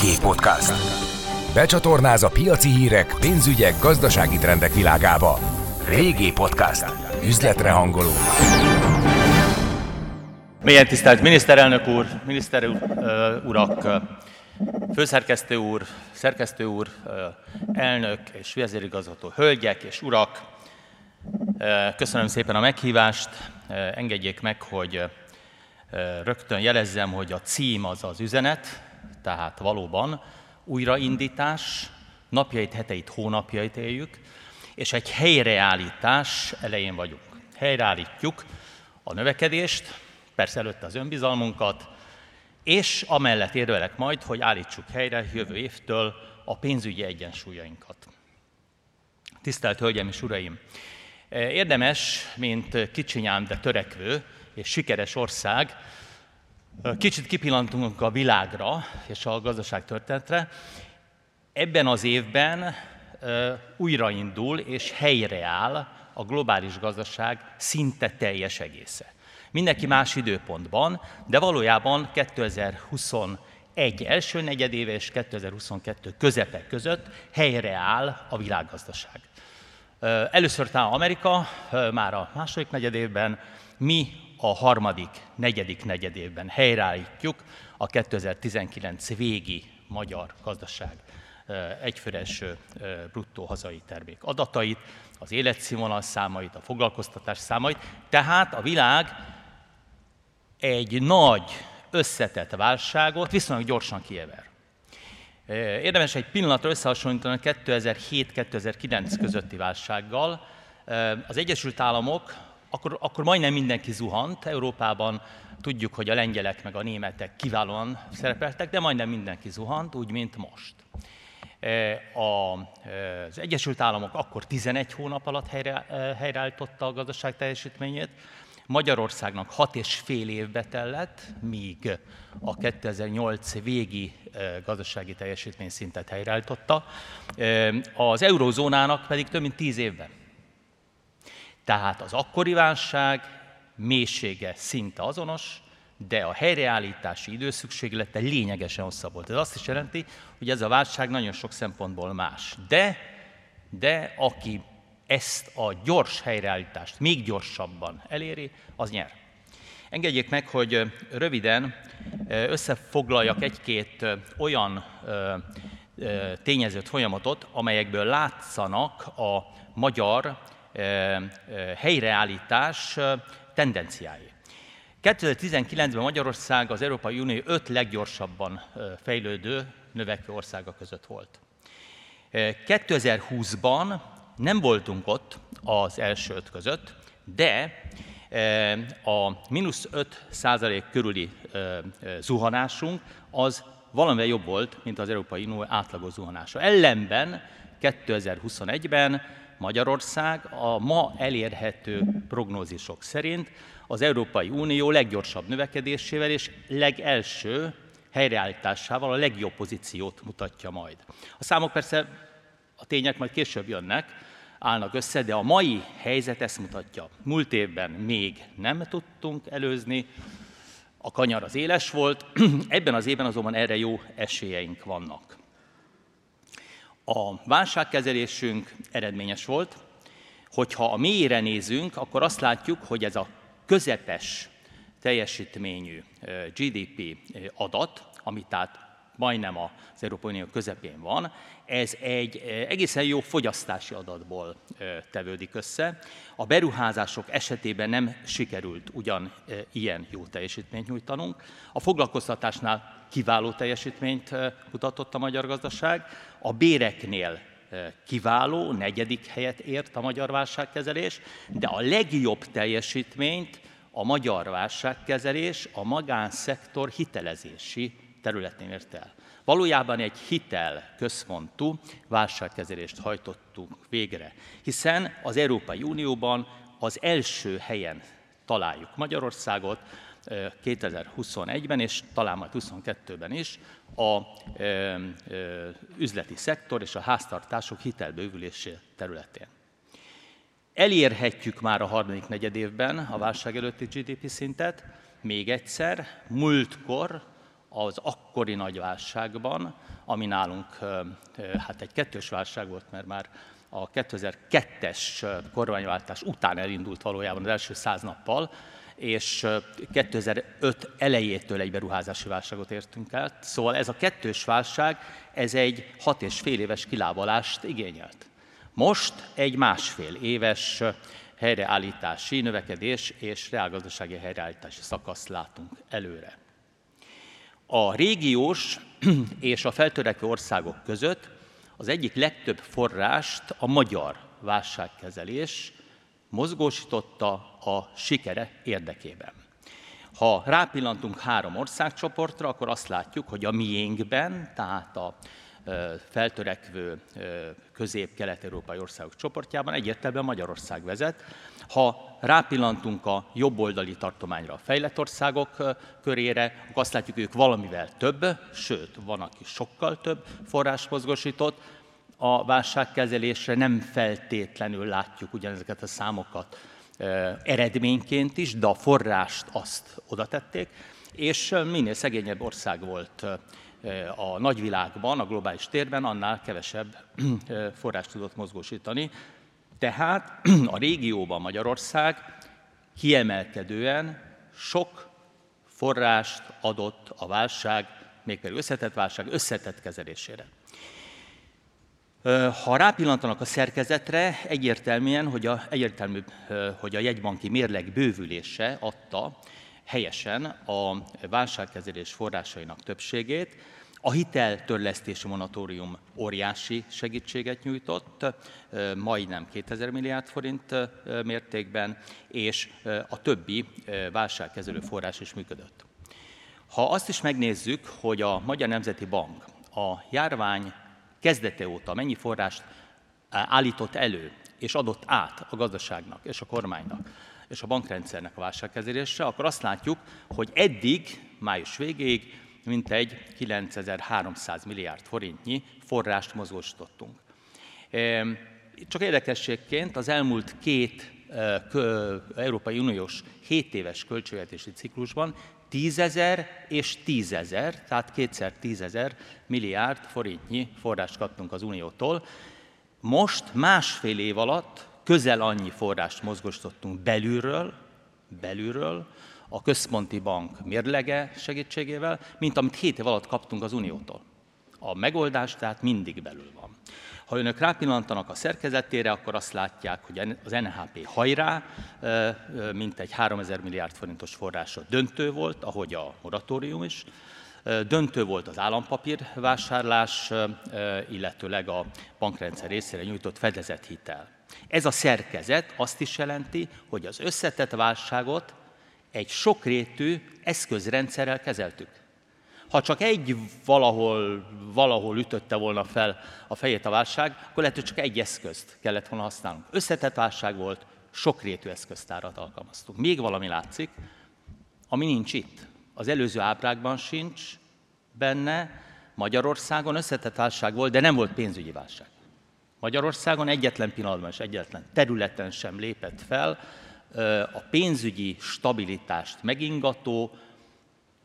Régi Podcast. Becsatornáz a piaci hírek, pénzügyek, gazdasági trendek világába. Régi Podcast. Üzletre hangoló. Milyen tisztelt miniszterelnök úr, miniszter urak, főszerkesztő úr, szerkesztő úr, elnök és vezérigazgató, hölgyek és urak. Köszönöm szépen a meghívást. Engedjék meg, hogy rögtön jelezzem, hogy a cím az az üzenet, tehát valóban újraindítás, napjait, heteit, hónapjait éljük, és egy helyreállítás elején vagyunk. Helyreállítjuk a növekedést, persze előtte az önbizalmunkat, és amellett érvelek majd, hogy állítsuk helyre jövő évtől a pénzügyi egyensúlyainkat. Tisztelt Hölgyeim és Uraim! Érdemes, mint kicsinyám, de törekvő és sikeres ország, Kicsit kipillantunk a világra és a gazdaság történetre. Ebben az évben újraindul és helyreáll a globális gazdaság szinte teljes egésze. Mindenki más időpontban, de valójában 2021 első negyedéve és 2022 közepe között helyreáll a világgazdaság. Először talán Amerika, már a második negyedévben, mi a harmadik, negyedik negyedévben helyreállítjuk a 2019 végi magyar gazdaság egyfőres bruttó hazai termék adatait, az életszínvonal számait, a foglalkoztatás számait, tehát a világ egy nagy, összetett válságot viszonylag gyorsan kiever. Érdemes egy pillanatra összehasonlítani a 2007-2009 közötti válsággal. Az Egyesült Államok akkor, akkor majdnem mindenki zuhant. Európában tudjuk, hogy a lengyelek meg a németek kiválóan szerepeltek, de majdnem mindenki zuhant, úgy, mint most. E, az Egyesült Államok akkor 11 hónap alatt helyre, e, helyreállította a gazdaság teljesítményét, Magyarországnak hat és fél évbe tellett, míg a 2008 végi e, gazdasági teljesítmény szintet helyreállította, az eurózónának pedig több mint tíz évben. Tehát az akkori válság mélysége szinte azonos, de a helyreállítási időszükséglete lényegesen hosszabb volt. Ez azt is jelenti, hogy ez a válság nagyon sok szempontból más. De, de aki ezt a gyors helyreállítást még gyorsabban eléri, az nyer. Engedjék meg, hogy röviden összefoglaljak egy-két olyan tényezőt, folyamatot, amelyekből látszanak a magyar helyreállítás tendenciái. 2019-ben Magyarország az Európai Unió öt leggyorsabban fejlődő, növekvő országa között volt. 2020-ban nem voltunk ott az első öt között, de a mínusz 5 százalék körüli zuhanásunk az valamivel jobb volt, mint az Európai Unió átlagos zuhanása. Ellenben 2021-ben Magyarország a ma elérhető prognózisok szerint az Európai Unió leggyorsabb növekedésével és legelső helyreállításával a legjobb pozíciót mutatja majd. A számok persze, a tények majd később jönnek, állnak össze, de a mai helyzet ezt mutatja. Múlt évben még nem tudtunk előzni, a kanyar az éles volt, ebben az évben azonban erre jó esélyeink vannak. A válságkezelésünk eredményes volt, hogyha a mélyre nézünk, akkor azt látjuk, hogy ez a közepes teljesítményű GDP adat, ami tehát majdnem az Európai Unió közepén van, ez egy egészen jó fogyasztási adatból tevődik össze. A beruházások esetében nem sikerült ugyan ilyen jó teljesítményt nyújtanunk. A foglalkoztatásnál kiváló teljesítményt mutatott a magyar gazdaság, a béreknél kiváló, negyedik helyet ért a magyar válságkezelés, de a legjobb teljesítményt a magyar válságkezelés a magánszektor hitelezési területén ért el. Valójában egy hitel központú válságkezelést hajtottunk végre, hiszen az Európai Unióban az első helyen találjuk Magyarországot, 2021-ben, és talán majd 2022-ben is a üzleti szektor és a háztartások hitelbővülésé területén. Elérhetjük már a harmadik negyed évben a válság előtti GDP szintet, még egyszer, múltkor az akkori nagy válságban, ami nálunk hát egy kettős válság volt, mert már a 2002-es kormányváltás után elindult valójában az első száz nappal, és 2005 elejétől egy beruházási válságot értünk el. Szóval ez a kettős válság, ez egy hat és fél éves kilábalást igényelt. Most egy másfél éves helyreállítási, növekedés és reálgazdasági helyreállítási szakaszt látunk előre. A régiós és a feltörekvő országok között az egyik legtöbb forrást a magyar válságkezelés mozgósította a sikere érdekében. Ha rápillantunk három országcsoportra, akkor azt látjuk, hogy a miénkben, tehát a feltörekvő közép-kelet-európai országok csoportjában egyértelműen Magyarország vezet. Ha rápillantunk a jobboldali tartományra, a fejlett országok körére, akkor azt látjuk, hogy ők valamivel több, sőt, van, aki sokkal több forrás mozgosított, a válságkezelésre nem feltétlenül látjuk ugyanezeket a számokat eredményként is, de a forrást azt oda tették, és minél szegényebb ország volt a nagyvilágban, a globális térben, annál kevesebb forrást tudott mozgósítani. Tehát a régióban Magyarország kiemelkedően sok forrást adott a válság, mégpedig összetett válság összetett kezelésére. Ha rápillantanak a szerkezetre, egyértelműen, hogy a, egyértelmű, hogy a jegybanki mérleg bővülése adta helyesen a válságkezelés forrásainak többségét. A hiteltörlesztési monatórium óriási segítséget nyújtott, majdnem 2000 milliárd forint mértékben, és a többi válságkezelő forrás is működött. Ha azt is megnézzük, hogy a Magyar Nemzeti Bank a járvány kezdete óta mennyi forrást állított elő és adott át a gazdaságnak és a kormánynak és a bankrendszernek a válságkezelésre, akkor azt látjuk, hogy eddig, május végéig mintegy 9300 milliárd forintnyi forrást mozgósítottunk. Csak érdekességként az elmúlt két Európai Uniós 7 éves költségvetési ciklusban tízezer és tízezer, tehát kétszer tízezer milliárd forintnyi forrást kaptunk az Uniótól. Most másfél év alatt közel annyi forrást mozgostottunk belülről, belülről, a központi bank mérlege segítségével, mint amit 7 év alatt kaptunk az Uniótól. A megoldás tehát mindig belül van. Ha önök rápillantanak a szerkezetére, akkor azt látják, hogy az NHP hajrá, mint egy 3000 milliárd forintos forrása döntő volt, ahogy a moratórium is. Döntő volt az állampapír vásárlás, illetőleg a bankrendszer részére nyújtott fedezett hitel. Ez a szerkezet azt is jelenti, hogy az összetett válságot egy sokrétű eszközrendszerrel kezeltük. Ha csak egy valahol, valahol ütötte volna fel a fejét a válság, akkor lehet, hogy csak egy eszközt kellett volna használnunk. Összetett válság volt, sokrétű eszköztárat alkalmaztunk. Még valami látszik, ami nincs itt. Az előző ábrákban sincs benne, Magyarországon összetett válság volt, de nem volt pénzügyi válság. Magyarországon egyetlen pillanatban és egyetlen területen sem lépett fel a pénzügyi stabilitást megingató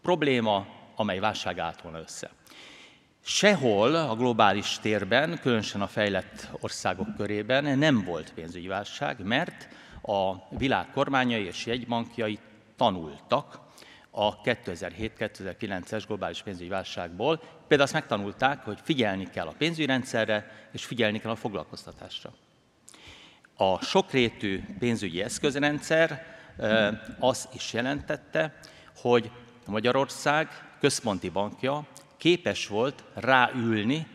probléma, amely válság állt volna össze. Sehol a globális térben, különösen a fejlett országok körében nem volt pénzügyi válság, mert a világ kormányai és jegybankjai tanultak a 2007-2009-es globális pénzügyi válságból. Például azt megtanulták, hogy figyelni kell a pénzügyi rendszerre, és figyelni kell a foglalkoztatásra. A sokrétű pénzügyi eszközrendszer az is jelentette, hogy Magyarország központi bankja képes volt ráülni,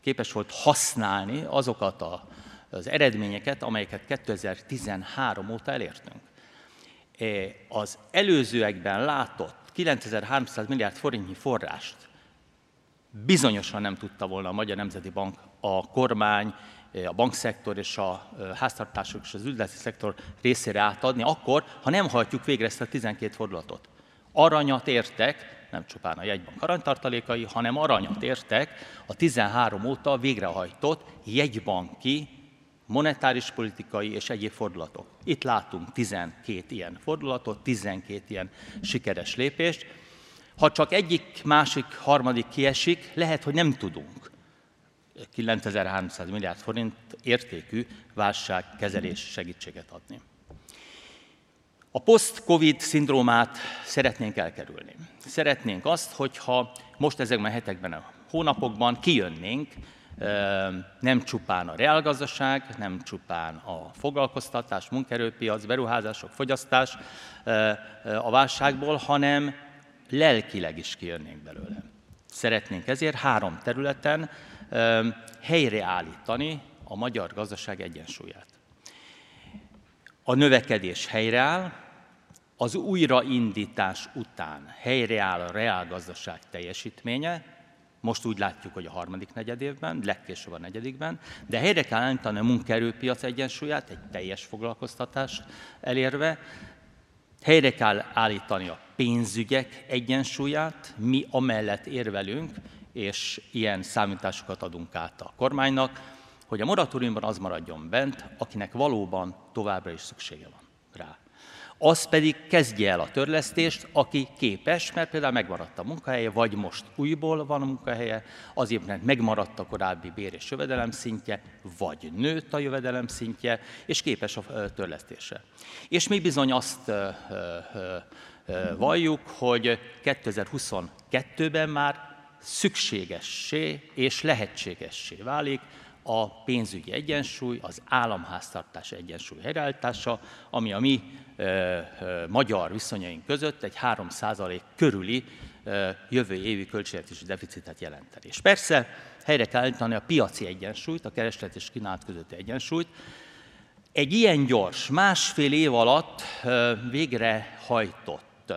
képes volt használni azokat a, az eredményeket, amelyeket 2013 óta elértünk. Az előzőekben látott 9300 milliárd forintnyi forrást bizonyosan nem tudta volna a Magyar Nemzeti Bank, a kormány, a bankszektor és a háztartások és az üzleti szektor részére átadni, akkor, ha nem hajtjuk végre ezt a 12 fordulatot. Aranyat értek, nem csupán a jegybank aranytartalékai, hanem aranyat értek a 13 óta végrehajtott jegybanki monetáris politikai és egyéb fordulatok. Itt látunk 12 ilyen fordulatot, 12 ilyen sikeres lépést. Ha csak egyik, másik, harmadik kiesik, lehet, hogy nem tudunk 9300 milliárd forint értékű válságkezelés segítséget adni. A post-covid szindrómát szeretnénk elkerülni. Szeretnénk azt, hogyha most ezekben a hetekben, a hónapokban kijönnénk, nem csupán a reálgazdaság, nem csupán a foglalkoztatás, munkerőpiac, beruházások, fogyasztás a válságból, hanem lelkileg is kijönnénk belőle. Szeretnénk ezért három területen helyreállítani a magyar gazdaság egyensúlyát. A növekedés helyreáll, az újraindítás után. Helyreáll a reálgazdaság teljesítménye, most úgy látjuk, hogy a harmadik negyedévben, legkésőbb a negyedikben, de helyre kell állítani a munkaerőpiac egyensúlyát, egy teljes foglalkoztatást elérve, helyre kell állítani a pénzügyek egyensúlyát, mi amellett érvelünk, és ilyen számításokat adunk át a kormánynak, hogy a moratóriumban az maradjon bent, akinek valóban továbbra is szüksége van rá az pedig kezdje el a törlesztést, aki képes, mert például megmaradt a munkahelye, vagy most újból van a munkahelye, azért, mert megmaradt a korábbi bér és jövedelem szintje, vagy nőtt a jövedelem szintje, és képes a törlesztésre. És mi bizony azt valljuk, hogy 2022-ben már szükségessé és lehetségessé válik a pénzügyi egyensúly, az államháztartás egyensúly helyreállítása, ami a mi e, e, magyar viszonyaink között egy 3% körüli e, jövő évi költségvetési deficitet jelenteni. És persze helyre kell állítani a piaci egyensúlyt, a kereslet és kínálat közötti egyensúlyt. Egy ilyen gyors, másfél év alatt végrehajtott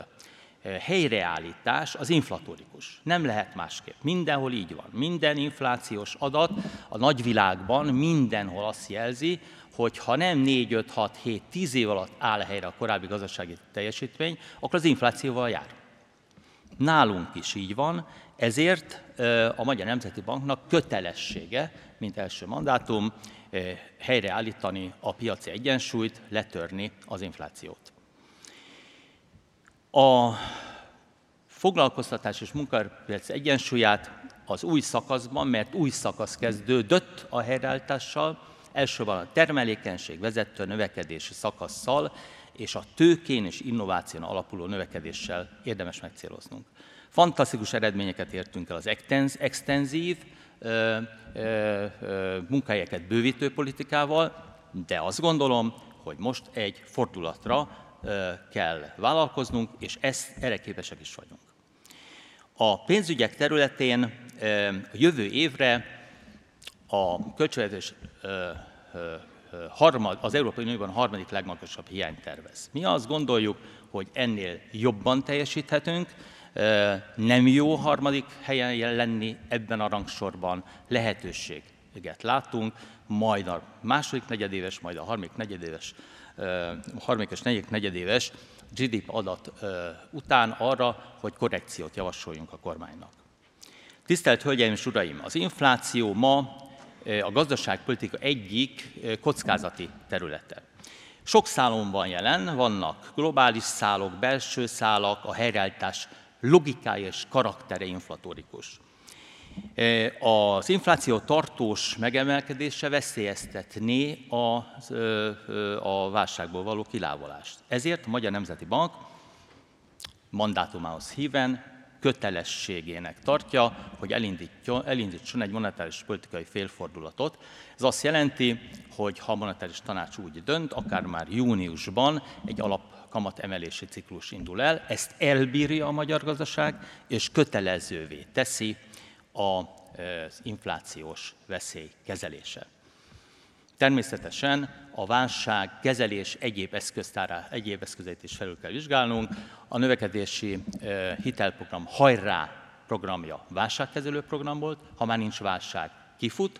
helyreállítás az inflatórikus. Nem lehet másképp. Mindenhol így van. Minden inflációs adat a nagyvilágban mindenhol azt jelzi, hogy ha nem 4, 5, 6, 7, 10 év alatt áll helyre a korábbi gazdasági teljesítmény, akkor az inflációval jár. Nálunk is így van, ezért a Magyar Nemzeti Banknak kötelessége, mint első mandátum, helyreállítani a piaci egyensúlyt, letörni az inflációt. A foglalkoztatás és munkaerőpiac egyensúlyát az új szakaszban, mert új szakasz kezdődött a helyreállítással, elsősorban a termelékenység vezető növekedési szakasszal és a tőkén és innováción alapuló növekedéssel érdemes megcéloznunk. Fantasztikus eredményeket értünk el az extenzív ö, munkahelyeket bővítő politikával, de azt gondolom, hogy most egy fordulatra kell vállalkoznunk, és ezt, erre képesek is vagyunk. A pénzügyek területén a jövő évre a költségvetés az Európai Unióban a harmadik legmagasabb hiányt tervez. Mi azt gondoljuk, hogy ennél jobban teljesíthetünk, nem jó harmadik helyen lenni ebben a rangsorban, lehetőséget látunk, majd a második negyedéves, majd a harmadik negyedéves harmadik és negyedik negyedéves GDP adat után arra, hogy korrekciót javasoljunk a kormánynak. Tisztelt Hölgyeim és Uraim! Az infláció ma a gazdaságpolitika egyik kockázati területe. Sok szálon van jelen, vannak globális szálok, belső szálak, a helyreállítás logikája és karaktere inflatórikus. Az infláció tartós megemelkedése veszélyeztetné a, a válságból való kilávalást. Ezért a Magyar Nemzeti Bank mandátumához híven kötelességének tartja, hogy elindítson egy monetáris politikai félfordulatot. Ez azt jelenti, hogy ha a monetáris tanács úgy dönt, akár már júniusban egy alapkamat emelési ciklus indul el, ezt elbírja a magyar gazdaság, és kötelezővé teszi az inflációs veszély kezelése. Természetesen a válság kezelés egyéb, eszköztára, egyéb eszközeit is felül kell vizsgálnunk. A növekedési hitelprogram hajrá programja válságkezelő program volt, ha már nincs válság, kifut.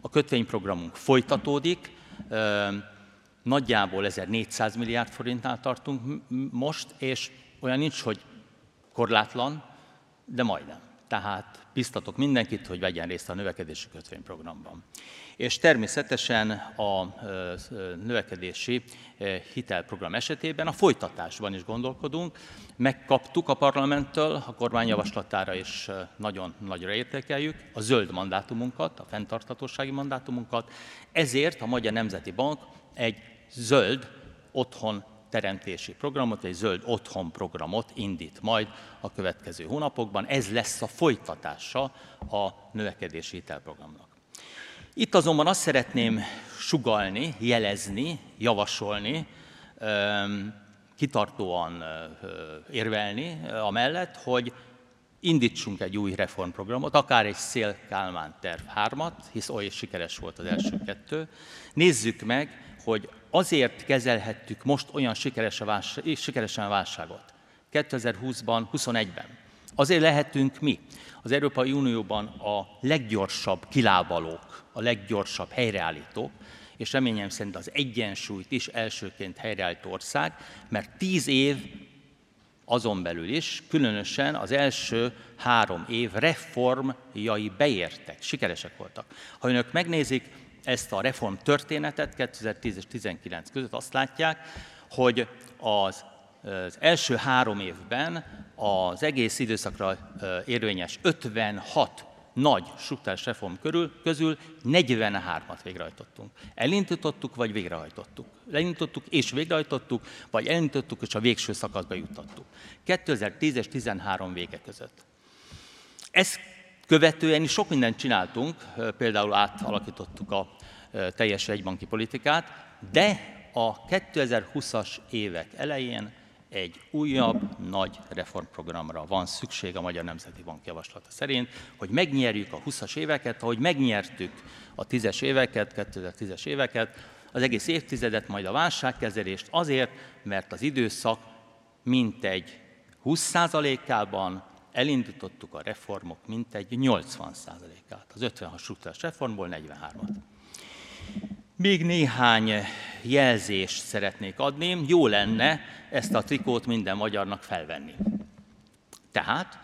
A kötvényprogramunk folytatódik, nagyjából 1400 milliárd forintnál tartunk most, és olyan nincs, hogy korlátlan, de majdnem. tehát biztatok mindenkit, hogy vegyen részt a növekedési kötvényprogramban. És természetesen a növekedési hitelprogram esetében a folytatásban is gondolkodunk. Megkaptuk a parlamenttől, a kormányjavaslatára is nagyon nagyra értékeljük a zöld mandátumunkat, a fenntarthatósági mandátumunkat, ezért a Magyar Nemzeti Bank egy zöld otthon teremtési programot, egy zöld otthon programot indít majd a következő hónapokban. Ez lesz a folytatása a növekedési hitelprogramnak. Itt azonban azt szeretném sugalni, jelezni, javasolni, kitartóan érvelni amellett, hogy indítsunk egy új reformprogramot, akár egy Szél Kálmán terv hármat, hisz oly sikeres volt az első kettő. Nézzük meg, hogy azért kezelhettük most olyan sikeresen a válságot 2020-ban, 21-ben. Azért lehetünk mi, az Európai Unióban a leggyorsabb kilábalók, a leggyorsabb helyreállítók, és reményem szerint az egyensúlyt is elsőként helyreállító ország, mert tíz év azon belül is, különösen az első három év reformjai beértek, sikeresek voltak. Ha önök megnézik ezt a reform történetet 2010 és 2019 között, azt látják, hogy az, az első három évben az egész időszakra érvényes 56 nagy struktúrás reform körül, közül 43-at végrehajtottunk. Elindítottuk, vagy végrehajtottuk. Elindítottuk és végrehajtottuk, vagy elindítottuk és a végső szakaszba jutottuk. 2010 és 13 vége között. Ezt követően is sok mindent csináltunk, például átalakítottuk a teljes egybanki politikát, de a 2020-as évek elején egy újabb nagy reformprogramra van szükség a Magyar Nemzeti Bank javaslata szerint, hogy megnyerjük a 20-as éveket, ahogy megnyertük a 10-es éveket, 2010-es éveket, az egész évtizedet, majd a válságkezelést azért, mert az időszak mintegy 20%-ában elindítottuk a reformok mintegy 80%-át. Az 56 struktúrás reformból 43-at. Még néhány jelzést szeretnék adni. Jó lenne ezt a trikót minden magyarnak felvenni. Tehát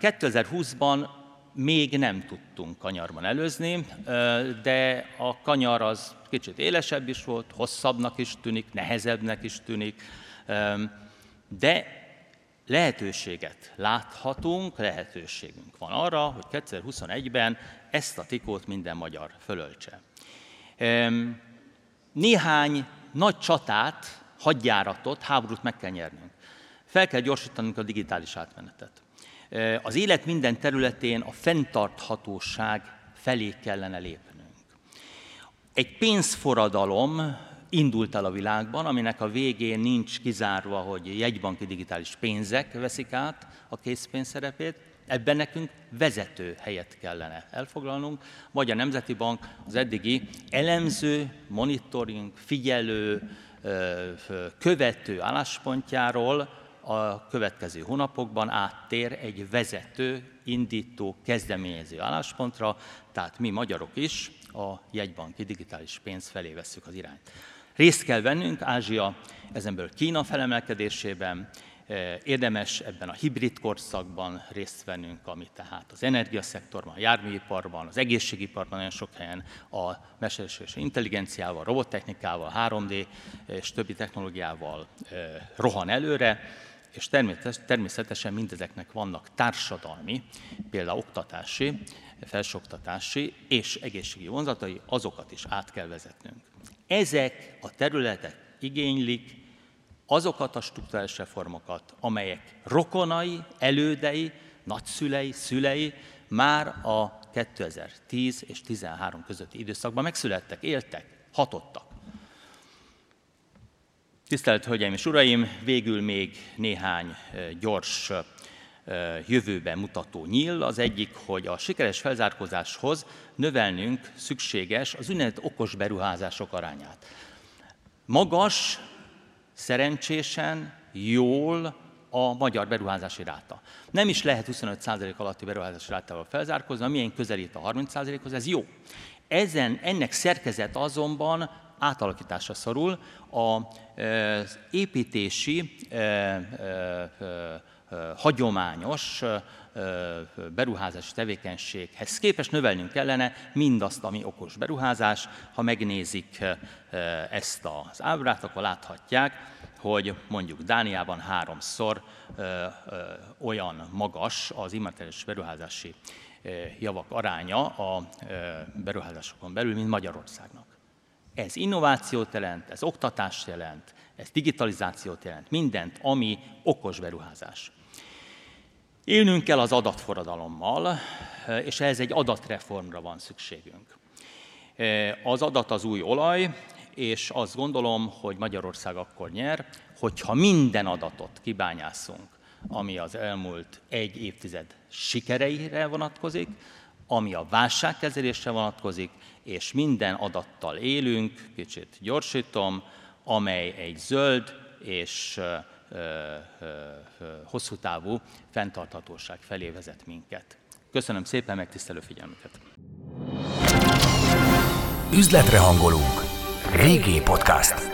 2020-ban még nem tudtunk kanyarban előzni, de a kanyar az kicsit élesebb is volt, hosszabbnak is tűnik, nehezebbnek is tűnik, de lehetőséget láthatunk, lehetőségünk van arra, hogy 2021-ben ezt a tikót minden magyar fölöltse. Néhány nagy csatát, hadjáratot, háborút meg kell nyernünk. Fel kell gyorsítanunk a digitális átmenetet. Az élet minden területén a fenntarthatóság felé kellene lépnünk. Egy pénzforradalom indult el a világban, aminek a végén nincs kizárva, hogy jegybanki digitális pénzek veszik át a készpénz szerepét, Ebben nekünk vezető helyet kellene elfoglalnunk, vagy a Nemzeti Bank az eddigi elemző, monitoring, figyelő, követő álláspontjáról a következő hónapokban áttér egy vezető, indító, kezdeményező álláspontra, tehát mi magyarok is a jegybanki digitális pénz felé veszük az irányt. Részt kell vennünk Ázsia, ezenből Kína felemelkedésében, Érdemes ebben a hibrid korszakban részt vennünk, ami tehát az energiaszektorban, a járműiparban, az egészségiparban nagyon sok helyen a mesterséges intelligenciával, robottechnikával, 3D és többi technológiával rohan előre, és természetesen mindezeknek vannak társadalmi, például oktatási, felsőoktatási és egészségi vonzatai, azokat is át kell vezetnünk. Ezek a területek igénylik azokat a struktúrális reformokat, amelyek rokonai, elődei, nagyszülei, szülei már a 2010 és 13 közötti időszakban megszülettek, éltek, hatottak. Tisztelt Hölgyeim és Uraim, végül még néhány gyors jövőben mutató nyíl. Az egyik, hogy a sikeres felzárkózáshoz növelnünk szükséges az úgynevezett okos beruházások arányát. Magas, szerencsésen, jól a magyar beruházási ráta. Nem is lehet 25% alatti beruházási rátával felzárkózni, amilyen közelít a 30%-hoz, ez jó. Ezen, ennek szerkezet azonban átalakításra szorul. Az építési hagyományos beruházási tevékenységhez képest növelnünk kellene mindazt, ami okos beruházás. Ha megnézik ezt az ábrát, akkor láthatják, hogy mondjuk Dániában háromszor olyan magas az immateriális beruházási javak aránya a beruházásokon belül, mint Magyarországnak. Ez innovációt jelent, ez oktatást jelent, ez digitalizációt jelent, mindent, ami okos beruházás. Élnünk kell az adatforradalommal, és ehhez egy adatreformra van szükségünk. Az adat az új olaj, és azt gondolom, hogy Magyarország akkor nyer, hogyha minden adatot kibányászunk, ami az elmúlt egy évtized sikereire vonatkozik, ami a válságkezelésre vonatkozik, és minden adattal élünk, kicsit gyorsítom, amely egy zöld és hosszú távú fenntarthatóság felé vezet minket. Köszönöm szépen megtisztelő figyelmüket! Üzletre hangolunk. Régi podcast.